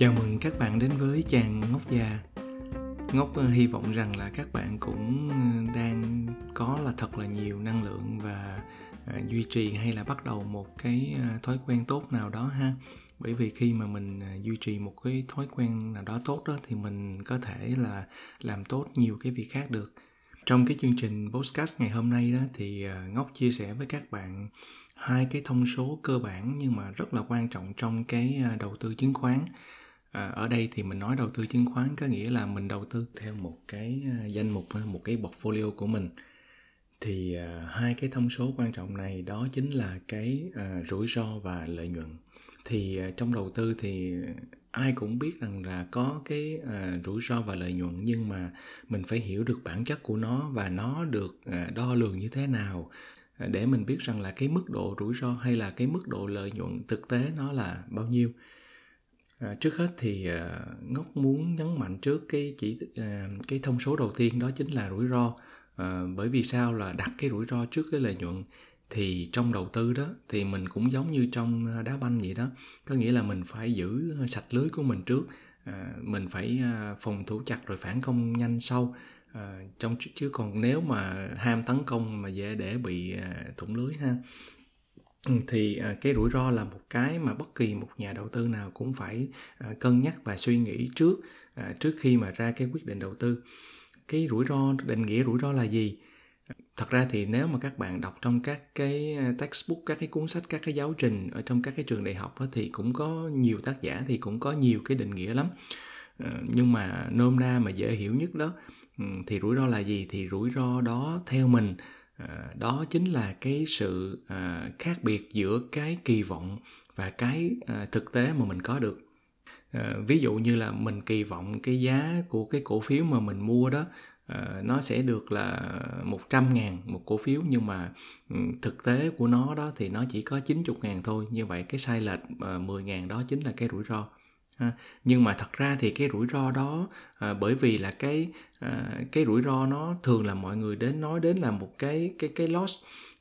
Chào mừng các bạn đến với chàng ngốc già. Ngốc ờ, hy vọng rằng là các bạn cũng ờ, đang có là thật là nhiều năng lượng và ờ, duy trì hay là bắt đầu một cái thói quen tốt nào đó ha. Bởi vì khi mà mình duy trì một cái thói quen nào đó tốt đó thì mình có thể là làm tốt nhiều cái việc khác được. Trong cái chương trình podcast ngày hôm nay đó thì Ngốc chia sẻ với các bạn hai cái thông số cơ bản nhưng mà rất là quan trọng trong cái đầu tư chứng khoán à, ở đây thì mình nói đầu tư chứng khoán có nghĩa là mình đầu tư theo một cái à, danh mục một cái portfolio của mình. Thì à, hai cái thông số quan trọng này đó chính là cái à, rủi ro và lợi nhuận. Thì à, trong đầu tư thì ai cũng biết rằng là có cái à, rủi ro và lợi nhuận nhưng mà mình phải hiểu được bản chất của nó và nó được à, đo lường như thế nào. À, để mình biết rằng là cái mức độ rủi ro hay là cái mức độ lợi nhuận thực tế nó là bao nhiêu. À, trước hết thì à, ngốc muốn nhấn mạnh trước cái chỉ à, cái thông số đầu tiên đó chính là rủi ro. À, bởi vì sao là đặt cái rủi ro trước cái lợi nhuận? Thì trong đầu tư đó thì mình cũng giống như trong đá banh vậy đó. Có nghĩa là mình phải giữ sạch lưới của mình trước. À, mình phải à, phòng thủ chặt rồi phản công nhanh sau. À, trong chứ còn nếu mà ham tấn công mà dễ để bị à, thủng lưới ha. Ừ, thì à, cái rủi ro là một cái mà bất kỳ một nhà đầu tư nào cũng phải à, cân nhắc và suy nghĩ trước à, trước khi mà ra cái quyết định đầu tư. Cái rủi ro, định nghĩa rủi ro là gì? Thật ra thì nếu mà các bạn đọc trong các cái textbook, các cái cuốn sách, các cái giáo trình ở trong các cái trường đại học đó thì cũng có nhiều tác giả thì cũng có nhiều cái định nghĩa lắm. Ờ, nhưng mà nôm na mà dễ hiểu nhất đó ừ, thì rủi ro là gì? Thì rủi ro đó theo mình À, đó chính là cái sự à, khác biệt giữa cái kỳ vọng và cái à, thực tế mà mình có được. À, ví dụ như là mình kỳ vọng cái giá của cái cổ phiếu mà mình mua đó à, nó sẽ được là 100 ngàn một cổ phiếu nhưng mà ừ, thực tế của nó đó thì nó chỉ có 90 ngàn thôi. Như vậy cái sai lệch à, 10 ngàn đó chính là cái rủi ro nhưng mà thật ra thì cái rủi ro đó à, bởi vì là cái à, cái rủi ro nó thường là mọi người đến nói đến là một cái cái cái loss.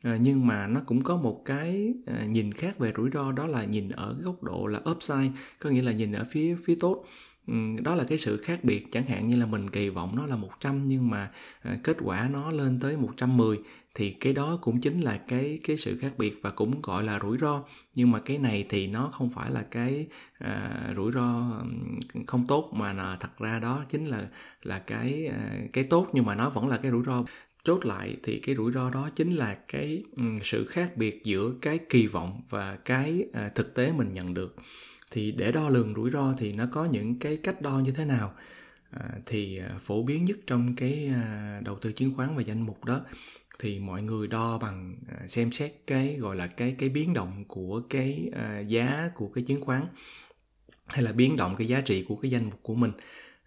À, nhưng mà nó cũng có một cái à, nhìn khác về rủi ro đó là nhìn ở góc độ là upside có nghĩa là nhìn ở phía phía tốt. Ừ, đó là cái sự khác biệt. Chẳng hạn như là mình kỳ vọng nó là 100 nhưng mà à, kết quả nó lên tới 110 thì cái đó cũng chính là cái cái sự khác biệt và cũng gọi là rủi ro. Nhưng mà cái này thì nó không phải là cái à, rủi ro không tốt mà là thật ra đó chính là là cái à, cái tốt nhưng mà nó vẫn là cái rủi ro. Chốt lại thì cái rủi ro đó chính là cái um, sự khác biệt giữa cái kỳ vọng và cái à, thực tế mình nhận được thì để đo lường rủi ro thì nó có những cái cách đo như thế nào? À, thì à, phổ biến nhất trong cái à, đầu tư chứng khoán và danh mục đó thì mọi người đo bằng à, xem xét cái gọi là cái cái biến động của cái giá của cái chứng khoán hay là biến động cái giá trị của cái danh mục của mình.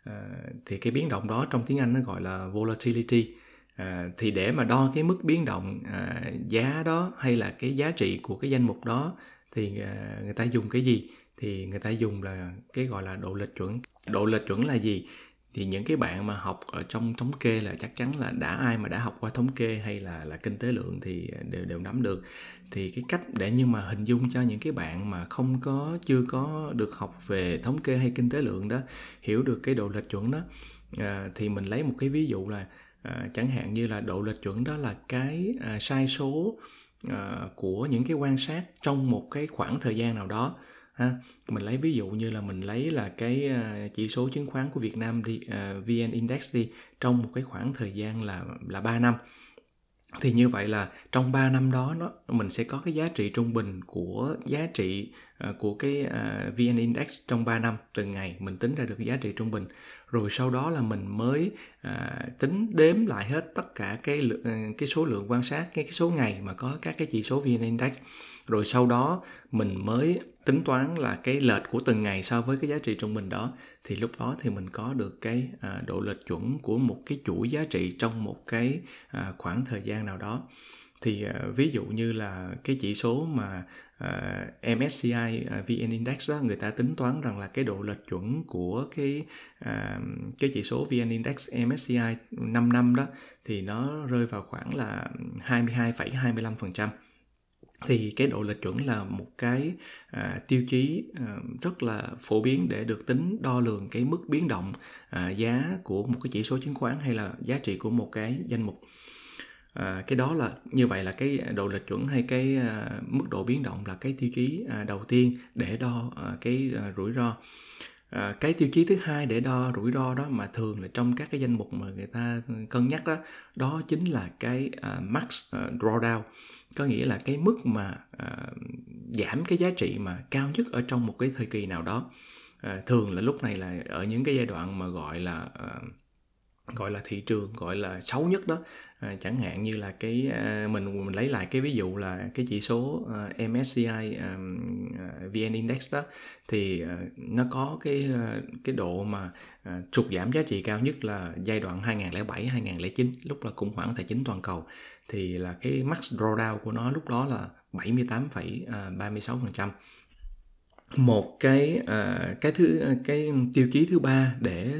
À, thì cái biến động đó trong tiếng Anh nó gọi là volatility. À, thì để mà đo cái mức biến động à, giá đó hay là cái giá trị của cái danh mục đó thì à, người ta dùng cái gì? Thì người ta dùng là cái gọi là độ lệch chuẩn. Độ lệch chuẩn là gì? Thì những cái bạn mà học ở trong thống kê là chắc chắn là đã ai mà đã học qua thống kê hay là là kinh tế lượng thì đều đều nắm được. Thì cái cách để nhưng mà hình dung cho những cái bạn mà không có chưa có được học về thống kê hay kinh tế lượng đó hiểu được cái độ lệch chuẩn đó à, thì mình lấy một cái ví dụ là à, chẳng hạn như là độ lệch chuẩn đó là cái à, sai số à, của những cái quan sát trong một cái khoảng thời gian nào đó ha mình lấy ví dụ như là mình lấy là cái à, chỉ số chứng khoán của Việt Nam đi à, uh, VN Index đi trong một cái khoảng thời gian là là 3 năm. Thì như vậy là trong 3 năm đó nó mình sẽ có cái giá trị trung bình của giá trị uh, của cái uh, VN Index trong 3 năm từng ngày mình tính ra được cái giá trị trung bình. Rồi sau đó là mình mới uh, tính đếm lại hết tất cả cái lượng cái số lượng quan sát cái, cái số ngày mà có các cái chỉ số VN Index rồi sau đó mình mới tính toán là cái lệch của từng ngày so với cái giá trị trung bình đó. Thì lúc đó thì mình có được cái à, độ lệch chuẩn của một cái chuỗi giá trị trong một cái à, khoảng thời gian nào đó. Thì à, ví dụ như là cái chỉ số mà à, uh, MSCI uh, à, VN Index đó người ta tính toán rằng là cái độ lệch chuẩn của cái uh, cái chỉ số VN Index MSCI 5 năm đó thì nó rơi vào khoảng là 22,25% thì cái độ lệch chuẩn là một cái à, tiêu chí à, rất là phổ biến để được tính đo lường cái mức biến động à, giá của một cái chỉ số chứng khoán hay là giá trị của một cái danh mục. À, cái đó là như vậy là cái độ lệch chuẩn hay cái à, mức độ biến động là cái tiêu chí à, đầu tiên để đo à, cái à, rủi ro à, cái tiêu chí thứ hai để đo rủi ro đó mà thường là trong các cái danh mục mà người ta cân nhắc đó đó chính là cái uh, max uh, drawdown. Có nghĩa là cái mức mà uh, giảm cái giá trị mà cao nhất ở trong một cái thời kỳ nào đó. Uh, thường là lúc này là ở những cái giai đoạn mà gọi là uh, gọi là thị trường gọi là xấu nhất đó. À, chẳng hạn như là cái à, mình mình lấy lại cái ví dụ là cái chỉ số à, MSCI à, VN Index đó thì ờ, nó có cái ờ, cái độ mà ờ, trục sụt giảm giá trị cao nhất là giai đoạn 2007 2009 lúc là khủng hoảng tài chính toàn cầu. Thì là cái max drawdown của nó lúc đó là 78,36% một cái cái thứ cái tiêu chí thứ ba để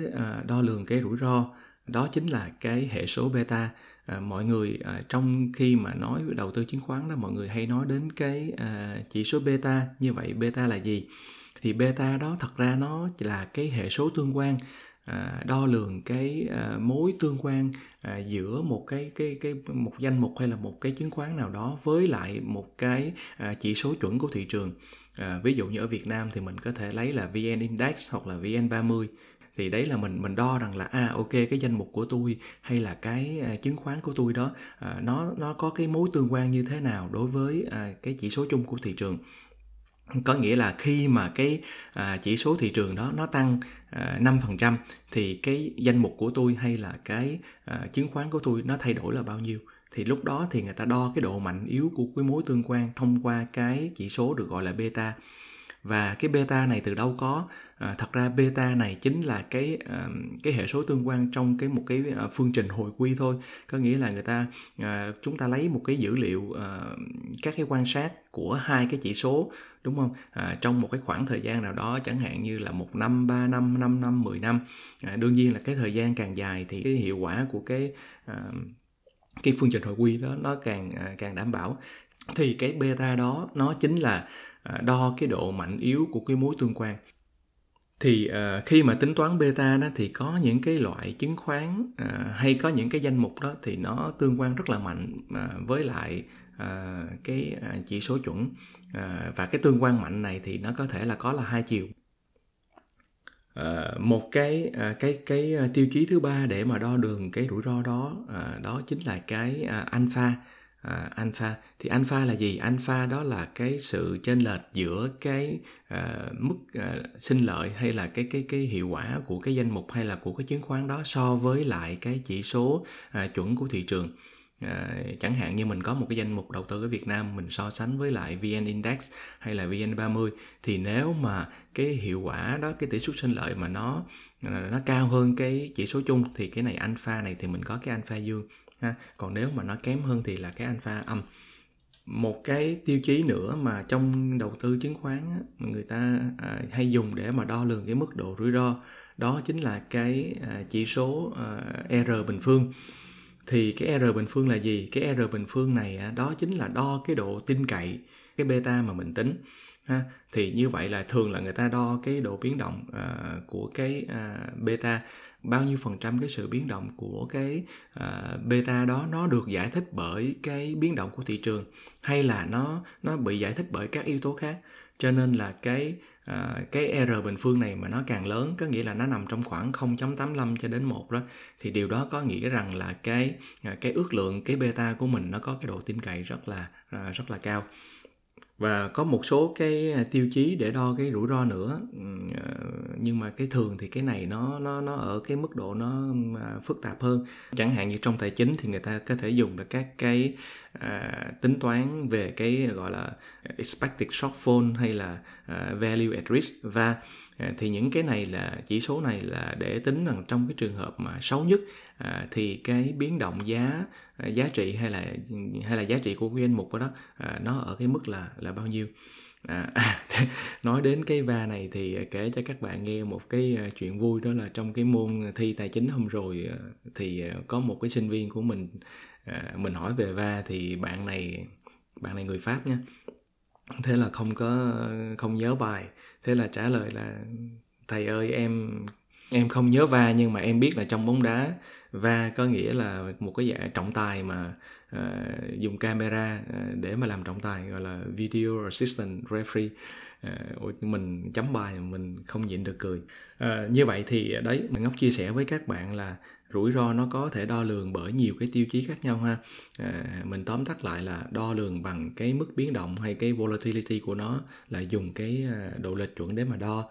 đo lường cái rủi ro đó chính là cái hệ số beta à, mọi người à, trong khi mà nói đầu tư chứng khoán đó mọi người hay nói đến cái à, chỉ số beta như vậy beta là gì? Thì beta đó thật ra nó là cái hệ số tương quan à, đo lường cái à, mối tương quan à, giữa một cái cái cái một danh mục hay là một cái chứng khoán nào đó với lại một cái à, chỉ số chuẩn của thị trường. À, ví dụ như ở Việt Nam thì mình có thể lấy là VN Index hoặc là VN 30 thì đấy là mình mình đo rằng là à ok cái danh mục của tôi hay là cái à, chứng khoán của tôi đó à, nó nó có cái mối tương quan như thế nào đối với à, cái chỉ số chung của thị trường. Có nghĩa là khi mà cái à, chỉ số thị trường đó nó tăng à, 5% thì cái danh mục của tôi hay là cái à, chứng khoán của tôi nó thay đổi là bao nhiêu? Thì lúc đó thì người ta đo cái độ mạnh yếu của cái mối tương quan thông qua cái chỉ số được gọi là beta và cái beta này từ đâu có? À, thật ra beta này chính là cái à, cái hệ số tương quan trong cái một cái à, phương trình hồi quy thôi. Có nghĩa là người ta à, chúng ta lấy một cái dữ liệu à, các cái quan sát của hai cái chỉ số đúng không? À, trong một cái khoảng thời gian nào đó chẳng hạn như là một năm ba năm năm năm mười năm. À, đương nhiên là cái thời gian càng dài thì cái hiệu quả của cái à, cái phương trình hồi quy đó nó càng à, càng đảm bảo. Thì cái beta đó nó chính là À, đo cái độ mạnh yếu của cái mối tương quan. Thì uh, khi mà tính toán beta đó thì có những cái loại chứng khoán uh, hay có những cái danh mục đó thì nó tương quan rất là mạnh uh, với lại uh, cái uh, chỉ số chuẩn. Uh, và cái tương quan mạnh này thì nó có thể là có là hai chiều. Uh, một cái uh, cái cái tiêu chí thứ ba để mà đo đường cái rủi ro đó uh, đó chính là cái uh, alpha à, alpha. Thì alpha là gì? Alpha đó là cái sự chênh lệch giữa cái à, mức à, sinh lợi hay là cái cái cái hiệu quả của cái danh mục hay là của cái chứng khoán đó so với lại cái chỉ số à, chuẩn của thị trường. À, chẳng hạn như mình có một cái danh mục đầu tư ở Việt Nam mình so sánh với lại VN Index hay là VN 30 thì nếu mà cái hiệu quả đó cái tỷ suất sinh lợi mà nó à, nó cao hơn cái chỉ số chung thì cái này alpha này thì mình có cái alpha dương ha. Còn nếu mà nó kém hơn thì là cái alpha âm. Một cái tiêu chí nữa mà trong đầu tư chứng khoán á, người ta à, hay dùng để mà đo lường cái mức độ rủi ro đó chính là cái à, chỉ số à, R bình phương. Thì cái R bình phương là gì? Cái R bình phương này á, đó chính là đo cái độ tin cậy cái beta mà mình tính ha. Thì như vậy là thường là người ta đo cái độ biến động uh, của cái uh, beta. Bao nhiêu phần trăm cái sự biến động của cái uh, beta đó nó được giải thích bởi cái biến động của thị trường hay là nó nó bị giải thích bởi các yếu tố khác? Cho nên là cái uh, cái R bình phương này mà nó càng lớn có nghĩa là nó nằm trong khoảng 0.85 cho đến 1 đó thì điều đó có nghĩa rằng là cái uh, cái ước lượng cái beta của mình nó có cái độ tin cậy rất là uh, rất là cao và có một số cái à, tiêu chí để đo cái rủi ro nữa nhưng mà cái thường thì cái này nó nó nó ở cái mức độ nó à, phức tạp hơn. Chẳng hạn như trong tài chính thì người ta có thể dùng được các cái à, tính toán về cái gọi là expected shortfall hay là à, value at risk. Và à, thì những cái này là chỉ số này là để tính rằng trong cái trường hợp mà xấu nhất à, thì cái biến động giá à, giá trị hay là hay là giá trị của cái danh mục đó à, nó ở cái mức là là bao nhiêu. À, nói đến cái va này thì à, kể cho các bạn nghe một cái à, chuyện vui đó là trong cái môn thi tài chính hôm rồi à, thì có một cái sinh viên của mình à, mình hỏi về va thì bạn này bạn này người pháp nha. Thế là không có không nhớ bài. Thế là trả lời là thầy ơi em em không nhớ va nhưng mà em biết là trong bóng đá va có nghĩa là một cái dạng trọng tài mà Ờ, dùng camera ờ, để mà làm trọng tài gọi là video assistant referee. Ờ, mình chấm bài mình không nhịn được cười. À, như vậy thì đấy mình ngóc chia sẻ với các bạn là rủi ro nó có thể đo lường bởi nhiều cái tiêu chí khác nhau ha. À, mình tóm tắt lại là đo lường bằng cái mức biến động hay cái volatility của nó là dùng cái độ lệch chuẩn để mà đo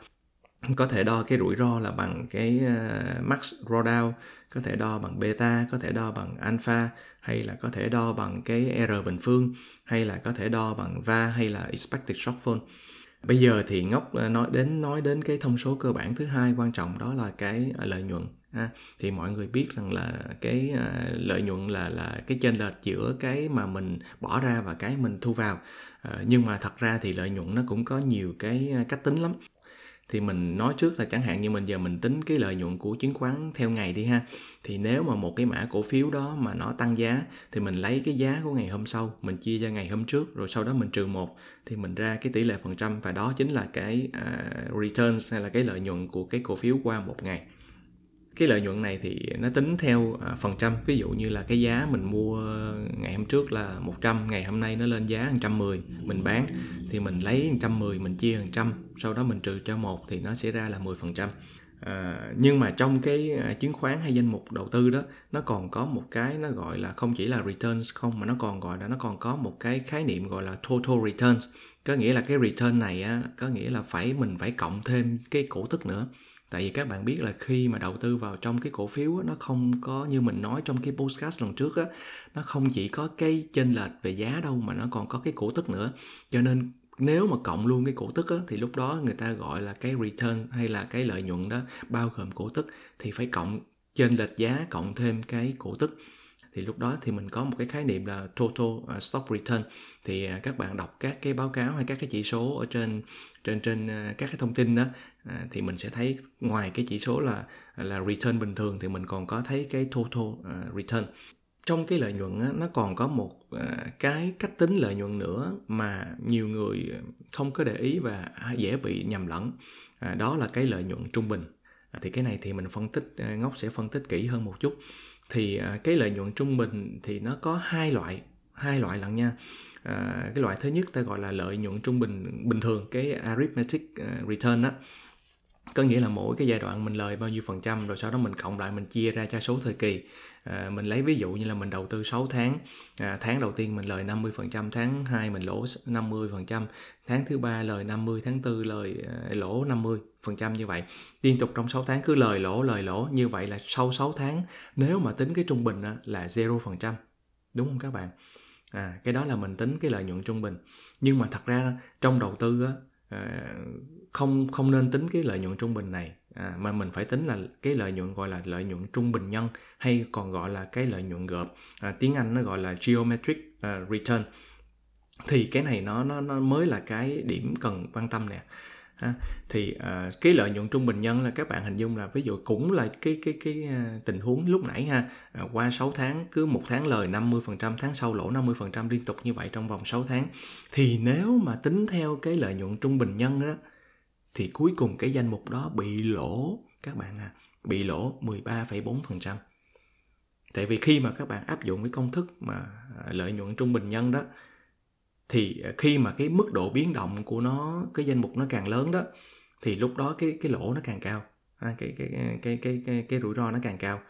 có thể đo cái rủi ro là bằng cái uh, max drawdown có thể đo bằng beta có thể đo bằng alpha hay là có thể đo bằng cái r bình phương hay là có thể đo bằng va hay là expected shortfall. Bây giờ thì ngốc ờ, nói đến nói đến cái thông số cơ bản thứ hai quan trọng đó là cái ờ, lợi nhuận ha. thì mọi người biết rằng là cái uh, lợi nhuận là là cái chênh lệch giữa cái mà mình bỏ ra và cái mình thu vào. Uh, nhưng mà thật ra thì lợi nhuận nó cũng có nhiều cái cách tính lắm thì mình nói trước là chẳng hạn như mình giờ mình tính cái lợi nhuận của chứng khoán theo ngày đi ha. Thì nếu mà một cái mã cổ phiếu đó mà nó tăng giá thì mình lấy cái giá của ngày hôm sau mình chia ra ngày hôm trước rồi sau đó mình trừ một thì mình ra cái tỷ lệ phần trăm. Và đó chính là cái uh, returns hay là cái lợi nhuận của cái cổ phiếu qua một ngày cái lợi nhuận này thì nó tính theo à, phần trăm. Ví dụ như là cái giá mình mua ngày hôm trước là 100 ngày hôm nay nó lên giá 110 mình bán thì mình lấy 110 mình chia 100 sau đó mình trừ cho một thì nó sẽ ra là 10 phần trăm. À, nhưng mà trong cái à, chứng khoán hay danh mục đầu tư đó nó còn có một cái nó gọi là không chỉ là returns không mà nó còn gọi là nó còn có một cái khái niệm gọi là total returns. Có nghĩa là cái return này á, có nghĩa là phải mình phải cộng thêm cái cổ tức nữa tại vì các bạn biết là khi mà đầu tư vào trong cái cổ phiếu á, nó không có như mình nói trong cái podcast lần trước á nó không chỉ có cái chênh lệch về giá đâu mà nó còn có cái cổ tức nữa. Cho nên nếu mà cộng luôn cái cổ tức á, thì lúc đó người ta gọi là cái return hay là cái lợi nhuận đó bao gồm cổ tức thì phải cộng trên lệch giá cộng thêm cái cổ tức thì lúc đó thì mình có một cái khái niệm là total uh, stock return. Thì uh, các bạn đọc các cái báo cáo hay các cái chỉ số ở trên trên trên uh, các cái thông tin đó à, thì mình sẽ thấy ngoài cái chỉ số là là return bình thường thì mình còn có thấy cái total uh, return. Trong cái lợi nhuận á, nó còn có một uh, cái cách tính lợi nhuận nữa mà nhiều người không có để ý và dễ bị nhầm lẫn à, đó là cái lợi nhuận trung bình. À, thì cái này thì mình phân tích uh, ngốc sẽ phân tích kỹ hơn một chút thì à, cái lợi nhuận trung bình thì nó có hai loại hai loại lận nha. À, cái loại thứ nhất ta gọi là lợi nhuận trung bình bình thường cái arithmetic à, return á có nghĩa là mỗi cái giai đoạn mình lời bao nhiêu phần trăm rồi sau đó mình cộng lại mình chia ra cho số thời kỳ. À, mình lấy ví dụ như là mình đầu tư 6 tháng. À, tháng đầu tiên mình lời 50 phần trăm tháng 2 mình lỗ 50 phần trăm tháng thứ ba lời 50 tháng 4 lời à, lỗ 50 phần trăm như vậy. Liên tục trong 6 tháng cứ lời lỗ lời lỗ. Như vậy là sau 6 tháng nếu mà tính cái trung bình là 0 phần trăm. Đúng không các bạn? À, cái đó là mình tính cái lợi nhuận trung bình. Nhưng mà thật ra trong đầu tư á, à, không không nên tính cái lợi nhuận trung bình này. À, mà mình phải tính là cái lợi nhuận gọi là lợi nhuận trung bình nhân hay còn gọi là cái lợi nhuận gộp. À, tiếng anh nó gọi là geometric uh, return. Thì cái này nó nó nó mới là cái điểm cần quan tâm nè. À, thì uh, cái lợi nhuận trung bình nhân là các bạn hình dung là ví dụ cũng là cái cái cái uh, tình huống lúc nãy ha. À, qua 6 tháng cứ một tháng lời 50% tháng sau lỗ 50% liên tục như vậy trong vòng 6 tháng. Thì nếu mà tính theo cái lợi nhuận trung bình nhân đó thì cuối cùng cái danh mục đó bị lỗ các bạn à bị lỗ 13,4%. Tại vì khi mà các bạn áp dụng cái công thức mà à, lợi nhuận trung bình nhân đó thì à, khi mà cái mức độ biến động của nó cái danh mục nó càng lớn đó thì lúc đó cái cái lỗ nó càng cao cái cái cái cái cái cái, cái rủi ro nó càng cao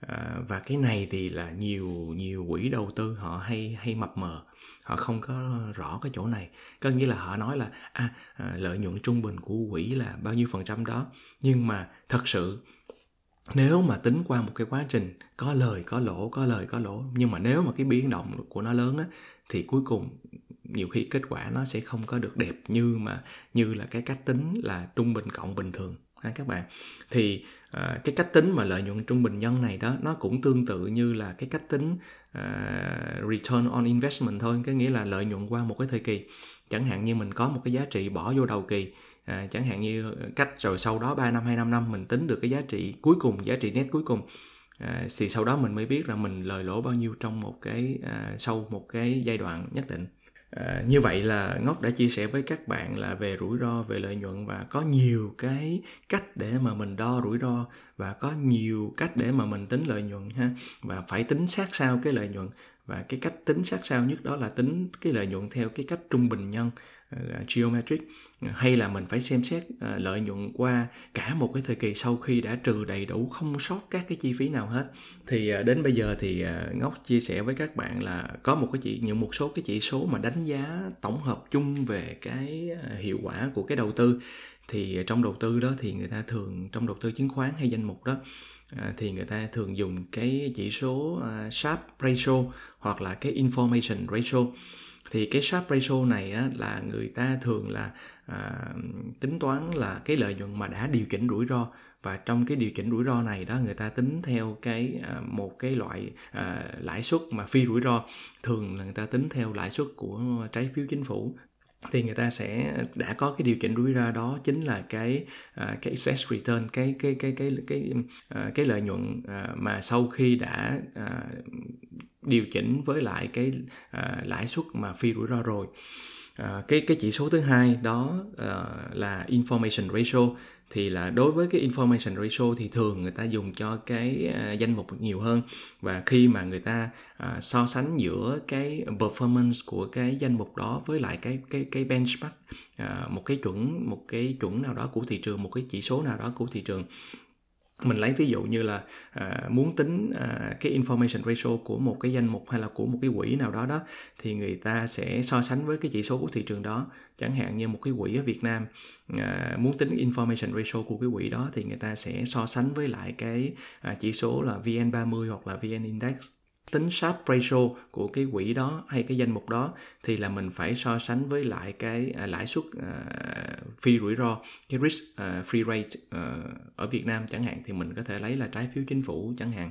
à, và cái này thì là nhiều nhiều quỹ đầu tư họ hay hay mập mờ họ không có rõ cái chỗ này. Có nghĩa là họ nói là à, à lợi nhuận trung bình của quỹ là bao nhiêu phần trăm đó. Nhưng mà thật sự nếu mà tính qua một cái quá trình có lời có lỗ có lời có lỗ nhưng mà nếu mà cái biến động của nó lớn á thì cuối cùng nhiều khi kết quả nó sẽ không có được đẹp như mà như là cái cách tính là trung bình cộng bình thường ha các bạn. Thì à, cái cách tính mà lợi nhuận trung bình nhân này đó nó cũng tương tự như là cái cách tính à, return on investment thôi cái nghĩa là lợi nhuận qua một cái thời kỳ. Chẳng hạn như mình có một cái giá trị bỏ vô đầu kỳ à, chẳng hạn như ờ, cách rồi sau đó 3 năm hay 5 năm mình tính được cái giá trị cuối cùng giá trị net cuối cùng à, thì sau đó mình mới biết là mình lời lỗ bao nhiêu trong một cái à, sau một cái giai đoạn nhất định. À, như vậy là ngốc đã chia sẻ với các bạn là về rủi ro về lợi nhuận và có nhiều cái cách để mà mình đo rủi ro và có nhiều cách để mà mình tính lợi nhuận ha. Và phải tính sát sao cái lợi nhuận và cái cách tính sát sao nhất đó là tính cái lợi nhuận theo cái cách trung bình nhân geometric. Hay là mình phải xem xét à, lợi nhuận qua cả một cái thời kỳ sau khi đã trừ đầy đủ không sót các cái chi phí nào hết. Thì à, đến bây giờ thì à, ngốc chia sẻ với các bạn là có một cái chỉ, những một số cái chỉ số mà đánh giá tổng hợp chung về cái hiệu quả của cái đầu tư. Thì trong đầu tư đó thì người ta thường, trong đầu tư chứng khoán hay danh mục đó thì người ta thường dùng cái chỉ số sharp Sharpe ratio hoặc là cái information ratio thì cái sharp ratio này á, là người ta thường là à, tính toán là cái lợi nhuận mà đã điều chỉnh rủi ro. Và trong cái điều chỉnh rủi ro này đó người ta tính theo cái à, một cái loại à, lãi suất mà phi rủi ro. Thường là người ta tính theo lãi suất của trái phiếu chính phủ thì người ta sẽ đã có cái điều chỉnh rủi ro đó chính là cái uh, cái excess return cái cái cái cái cái uh, cái lợi nhuận uh, mà sau khi đã uh, điều chỉnh với lại cái uh, lãi suất mà phi rủi ro rồi. À, cái cái chỉ số thứ hai đó uh, là information ratio. Thì là đối với cái information ratio thì thường người ta dùng cho cái uh, danh mục nhiều hơn. Và khi mà người ta uh, so sánh giữa cái performance của cái danh mục đó với lại cái cái cái benchmark uh, một cái chuẩn một cái chuẩn nào đó của thị trường một cái chỉ số nào đó của thị trường mình lấy ví dụ như là à, muốn tính à, cái information ratio của một cái danh mục hay là của một cái quỹ nào đó đó thì người ta sẽ so sánh với cái chỉ số của thị trường đó. Chẳng hạn như một cái quỹ ở Việt Nam à, muốn tính information ratio của cái quỹ đó thì người ta sẽ so sánh với lại cái à, chỉ số là VN30 hoặc là VN Index tính sharp ratio của cái quỹ đó hay cái danh mục đó thì là mình phải so sánh với lại cái à, lãi suất à, phi rủi ro cái risk à, free rate à, ở Việt Nam chẳng hạn thì mình có thể lấy là trái phiếu chính phủ chẳng hạn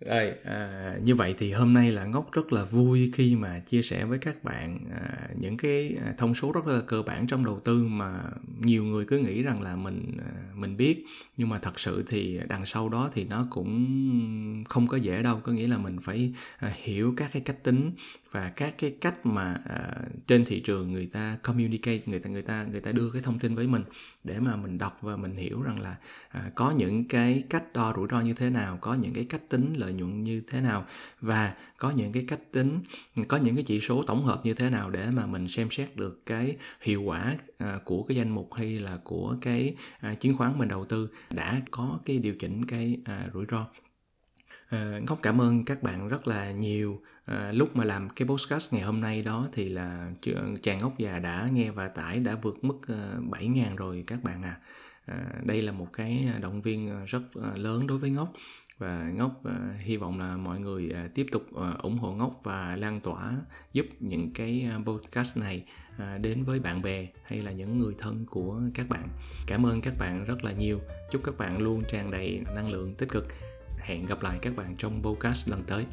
rồi, à, như vậy thì hôm nay là ngốc rất là vui khi mà chia sẻ với các bạn à, những cái à, thông số rất là cơ bản trong đầu tư mà nhiều người cứ nghĩ rằng là mình à, mình biết. Nhưng mà thật sự thì đằng sau đó thì nó cũng không có dễ đâu. Có nghĩa là mình phải à, hiểu các cái cách tính và các cái cách mà uh, trên thị trường người ta communicate người ta người ta người ta đưa cái thông tin với mình để mà mình đọc và mình hiểu rằng là uh, có những cái cách đo rủi ro như thế nào có những cái cách tính lợi nhuận như thế nào và có những cái cách tính có những cái chỉ số tổng hợp như thế nào để mà mình xem xét được cái hiệu quả uh, của cái danh mục hay là của cái uh, chứng khoán mình đầu tư đã có cái điều chỉnh cái uh, rủi ro. À, Ngọc cảm ơn các bạn rất là nhiều à, lúc mà làm cái podcast ngày hôm nay đó thì là chàng ngốc già đã nghe và tải đã vượt mức ờ, uh, 7.000 rồi các bạn à. à đây là một cái động viên ờ, rất ờ, lớn đối với ngốc. Và ngốc uh, hy vọng là mọi người uh, tiếp tục uh, ủng hộ ngốc và lan tỏa giúp những cái uh, podcast này uh, đến với bạn bè hay là những người thân của các bạn. Cảm ơn các bạn rất là nhiều. Chúc các bạn luôn tràn đầy năng lượng tích cực. Hẹn gặp lại các bạn trong podcast lần tới.